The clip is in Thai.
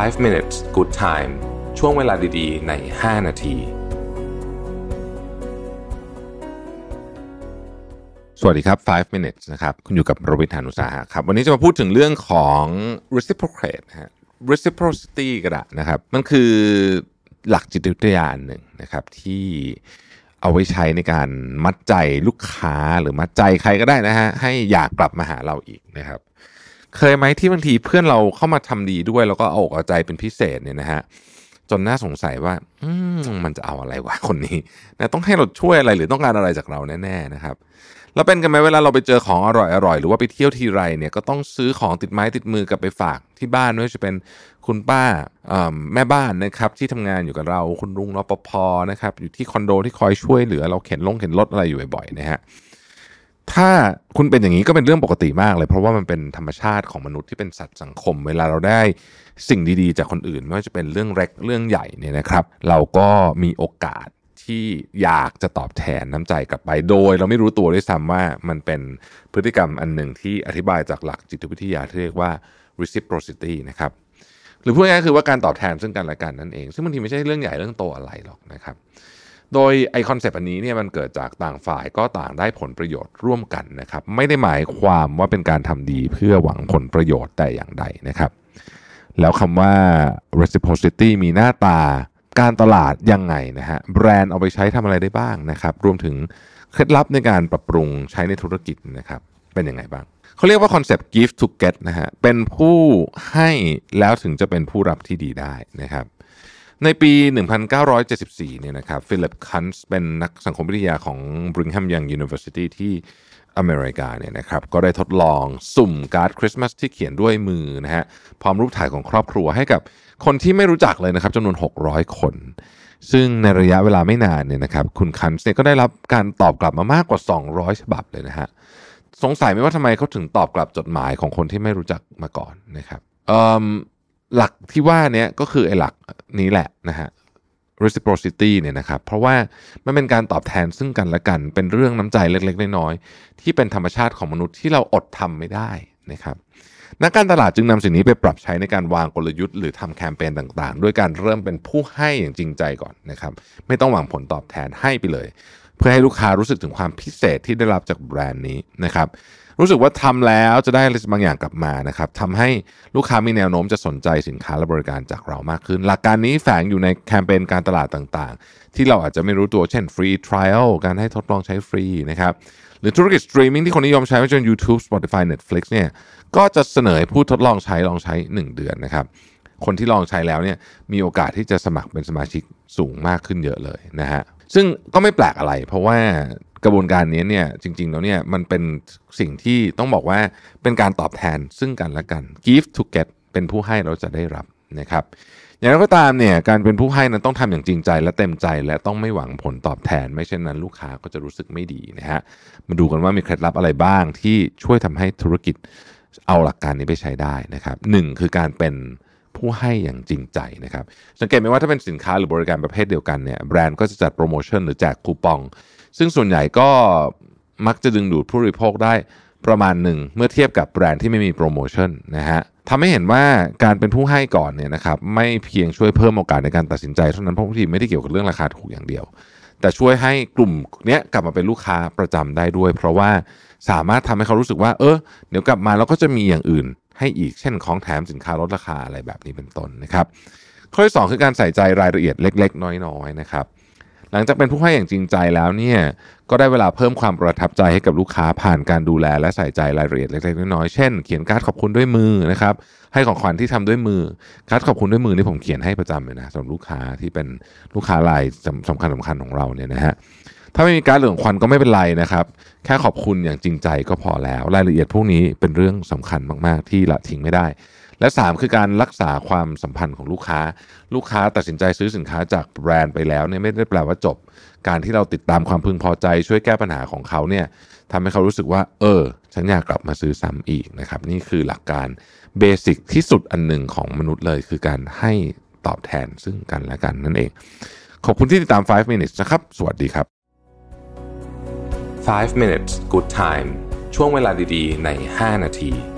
5 minutes good time ช่วงเวลาดีๆ ใน 5 นาที สวัสดีครับ 5 minutes นะครับ คุณอยู่กับโรบินทานุสาหะครับ วันนี้จะมาพูดถึงเรื่องของ reciprocate ฮะ reciprocity ก็ได้นะครับ มันคือหลักจิตวิทยาหนึ่งนะครับที่เอาไว้ใช้ในการมัดใจลูกค้าหรือมัดใจใครก็ได้นะฮะให้อยากกลับมาหาเราอีกนะครับ เคยไหมที่บางทีเพื่อนเราเข้ามาทำดีด้วย แล้วก็เอาอกเอาใจเป็นพิเศษเนี่ยนะฮะจนน่าสงสัยว่า อืมมันจะเอาอะไรวะคนนี้นะต้องให้เราช่วยอะไรหรือต้องการอะไรจากเราแน่ๆนะครับแล้วเป็นกันไหมเวลาเราไปเจอของอร่อยๆหรือว่าไปเที่ยวทีไรเนี่ยก็ต้องซื้อของติดไม้ติดมือกลับไปฝากที่บ้านไม่ว่าจะเป็นคุณป้าแม่บ้านนะครับที่ทำงานอยู่กับเราคุณลุงรปภนะครับอยู่ที่คอนโดที่คอยช่วยเหลือเราเข็นลงเข็นรถอะไรอยู่บ่อยๆนะฮะ ถ้าคุณเป็นอย่างนี้ก็เป็นเรื่องปกติมากเลย เพราะว่ามันเป็นธรรมชาติของมนุษย์ที่เป็นสัตว์สังคม เวลาเราได้สิ่งดีๆ จากคนอื่น ไม่ว่าจะเป็นเรื่องเล็กเรื่องใหญ่เนี่ยนะครับ เราก็มีโอกาสที่อยากจะตอบแทนน้ำใจกลับไป โดย เราไม่รู้ตัวด้วยซ้ำว่ามันเป็นพฤติกรรมอันหนึ่งที่อธิบายจากหลักจิตวิทยาที่เรียกว่า reciprocity นะครับหรือพูดง่ายๆคือว่าการตอบแทนซึ่งกันและกันนั่นเอง ซึ่งบางทีไม่ใช่เรื่องใหญ่เรื่องโตอะไรหรอกนะครับ โดยไอ้คอนเซปต์อันนี้เนี่ยมันเกิดจากต่างฝ่ายก็ต่างได้ผลประโยชน์ร่วมกันนะครับไม่ได้หมายความว่าเป็นการทำดีเพื่อหวังผลประโยชน์แต่อย่างใดนะครับ แล้วคำว่า reciprocity มีหน้าตาการตลาดยังไงนะฮะแบรนด์เอาไปใช้ทำอะไรได้บ้างนะครับรวมถึงเคล็ดลับในการปรับปรุงใช้ในธุรกิจนะครับเป็นยังไงบ้างเขาเรียกว่าคอนเซปต์ give to get นะฮะเป็นผู้ให้แล้วถึงจะเป็นผู้รับที่ดีได้นะครับ ในปี 1974 เนี่ยนะครับฟิลิปคันส์เป็นนักสังคมวิทยาของ Brigham Young University ที่อเมริกาเนี่ยนะครับก็ได้ทดลองสุ่มการ์ดคริสต์มาสที่เขียนด้วยมือนะฮะพร้อมรูปถ่ายของครอบครัวให้กับคนที่ไม่รู้จักเลยนะครับจำนวน 600 คน ซึ่งในระยะเวลาไม่นานเนี่ยนะครับคุณคันส์เนี่ยก็ได้รับการตอบกลับมามากกว่า 200 ฉบับเลยนะฮะสงสัยไหมว่าทำไมเขาถึงตอบกลับจดหมายของคนที่ไม่รู้จักมาก่อนนะครับ หลักที่ว่านี้ก็คือไอ้หลักนี้แหละนะฮะ reciprocity เนี่ยนะครับ เพราะว่ามันเป็นการตอบแทนซึ่งกันและกัน เป็นเรื่องน้ำใจเล็กๆ น้อยๆ ที่เป็นธรรมชาติของมนุษย์ที่เราอดทำไม่ได้นะครับ นักการตลาดจึงนำสิ่งนี้ไปปรับใช้ในการวางกลยุทธ์หรือทำแคมเปญต่างๆ ด้วยการเริ่มเป็นผู้ให้อย่างจริงใจก่อนนะครับ ไม่ต้องหวังผลตอบแทนให้ไปเลย เพื่อให้ลูกค้ารู้สึกถึงความพิเศษที่ได้รับจากแบรนด์นี้นะครับ รู้สึกว่าทำแล้วจะได้อะไรบางอย่างกลับมานะครับทำให้ลูกค้ามีแนวโน้มจะสนใจสินค้าและบริการจากเรามากขึ้น หลักการนี้แฝงอยู่ในแคมเปญการตลาดต่างๆ ที่เราอาจจะไม่รู้ตัวเช่น free trial การให้ทดลองใช้ฟรีนะครับหรือธุรกิจสตรีมมิ่งที่คนนิยมใช้ไม่ใช่ YouTube Spotify Netflix เนี่ยก็จะเสนอให้ผู้ทดลองใช้ลองใช้ 1 เดือนนะครับคนที่ลองใช้แล้วเนี่ยมีโอกาสที่จะสมัครเป็นสมาชิกสูงมากขึ้นเยอะเลยนะฮะซึ่งก็ไม่แปลกอะไร เพราะว่า กระบวนการนี้เนี่ยจริง ๆ แล้วเนี่ยมันเป็นสิ่งที่ต้องบอกว่าเป็นการตอบแทนซึ่งกันและกัน give to get เป็นผู้ให้เราจะได้รับนะครับอย่างไรก็ตามเนี่ยการเป็นผู้ให้นั้นต้องทำอย่างจริงใจและเต็มใจ และต้องไม่หวังผลตอบแทน ไม่เช่นนั้นลูกค้าก็จะรู้สึกไม่ดีนะฮะมาดูกันว่ามีเคล็ดลับอะไรบ้างที่ช่วยทำให้ธุรกิจเอาหลักการนี้ไปใช้ได้นะครับหนึ่งคือการเป็นผู้ให้อย่างจริงใจนะครับ สังเกตไหมว่าถ้าเป็นสินค้าหรือบริการประเภทเดียวกันเนี่ยแบรนด์ก็จะจัดโปรโมชั่นหรือแจกคูปอง ซึ่งส่วนใหญ่ก็มักจะดึงดูดผู้บริโภคได้ประมาณหนึ่งเมื่อเทียบกับแบรนด์ที่ไม่มีโปรโมชั่นนะฮะทำให้เห็นว่าการเป็นผู้ให้ก่อนเนี่ยนะครับไม่เพียงช่วยเพิ่มโอกาสในการตัดสินใจเท่านั้นเพราะบางทีไม่ได้เกี่ยวกับเรื่องราคาถูกอย่างเดียว แต่ช่วยให้กลุ่มเนี้ยกลับมาเป็นลูกค้าประจำได้ด้วย เพราะว่าสามารถทำให้เขารู้สึกว่า เออเดี๋ยวกลับมาแล้วก็จะมีอย่างอื่น ให้อีกเช่นของแถมสินค้าลดราคาอะไรแบบนี้เป็นต้นนะครับ ข้อที่2คือการใส่ใจรายละเอียดเล็ก ๆ น้อยๆนะครับ หลังจากเป็นผู้ให้อย่างจริงใจแล้วเนี่ยก็ได้เวลาเพิ่มความประทับใจให้กับลูกค้าผ่านการดูแลและใส่ใจรายละเอียดเล็กๆน้อยๆเช่น เขียนการ์ดขอบคุณด้วยมือนะครับให้ของขวัญที่ทำด้วยมือการ์ดขอบคุณด้วยมือนี่ผมเขียนให้ประจำเลยนะสำหรับลูกค้าที่เป็นลูกค้ารายสำคัญสำคัญของเราเนี่ยนะฮะถ้าไม่มีการเหลืองควันก็ไม่เป็นไรนะครับ แค่ขอบคุณอย่างจริงใจก็พอแล้ว รายละเอียดพวกนี้เป็นเรื่องสำคัญมาก ๆ ที่ละทิ้งไม่ได้ และ 3 คือการรักษาความสัมพันธ์ของลูกค้า ลูกค้าตัดสินใจซื้อสินค้าจากแบรนด์ไปแล้วเนี่ยไม่ได้แปลว่าจบ การที่เราติดตามความพึงพอใจ ช่วยแก้ปัญหาของเขาเนี่ยทำให้เขารู้สึกว่า เออ ฉันอยากกลับมาซื้อซ้ำอีกนะครับ นี่คือหลักการเบสิกที่สุดอันหนึ่งของมนุษย์เลย คือการให้ตอบแทนซึ่งกันและกันนั่นเอง ขอบคุณที่ติดตาม 5 minutes นะครับ สวัสดีครับ 5 minutes good time ช่วงเวลาดีๆ ใน 5 นาที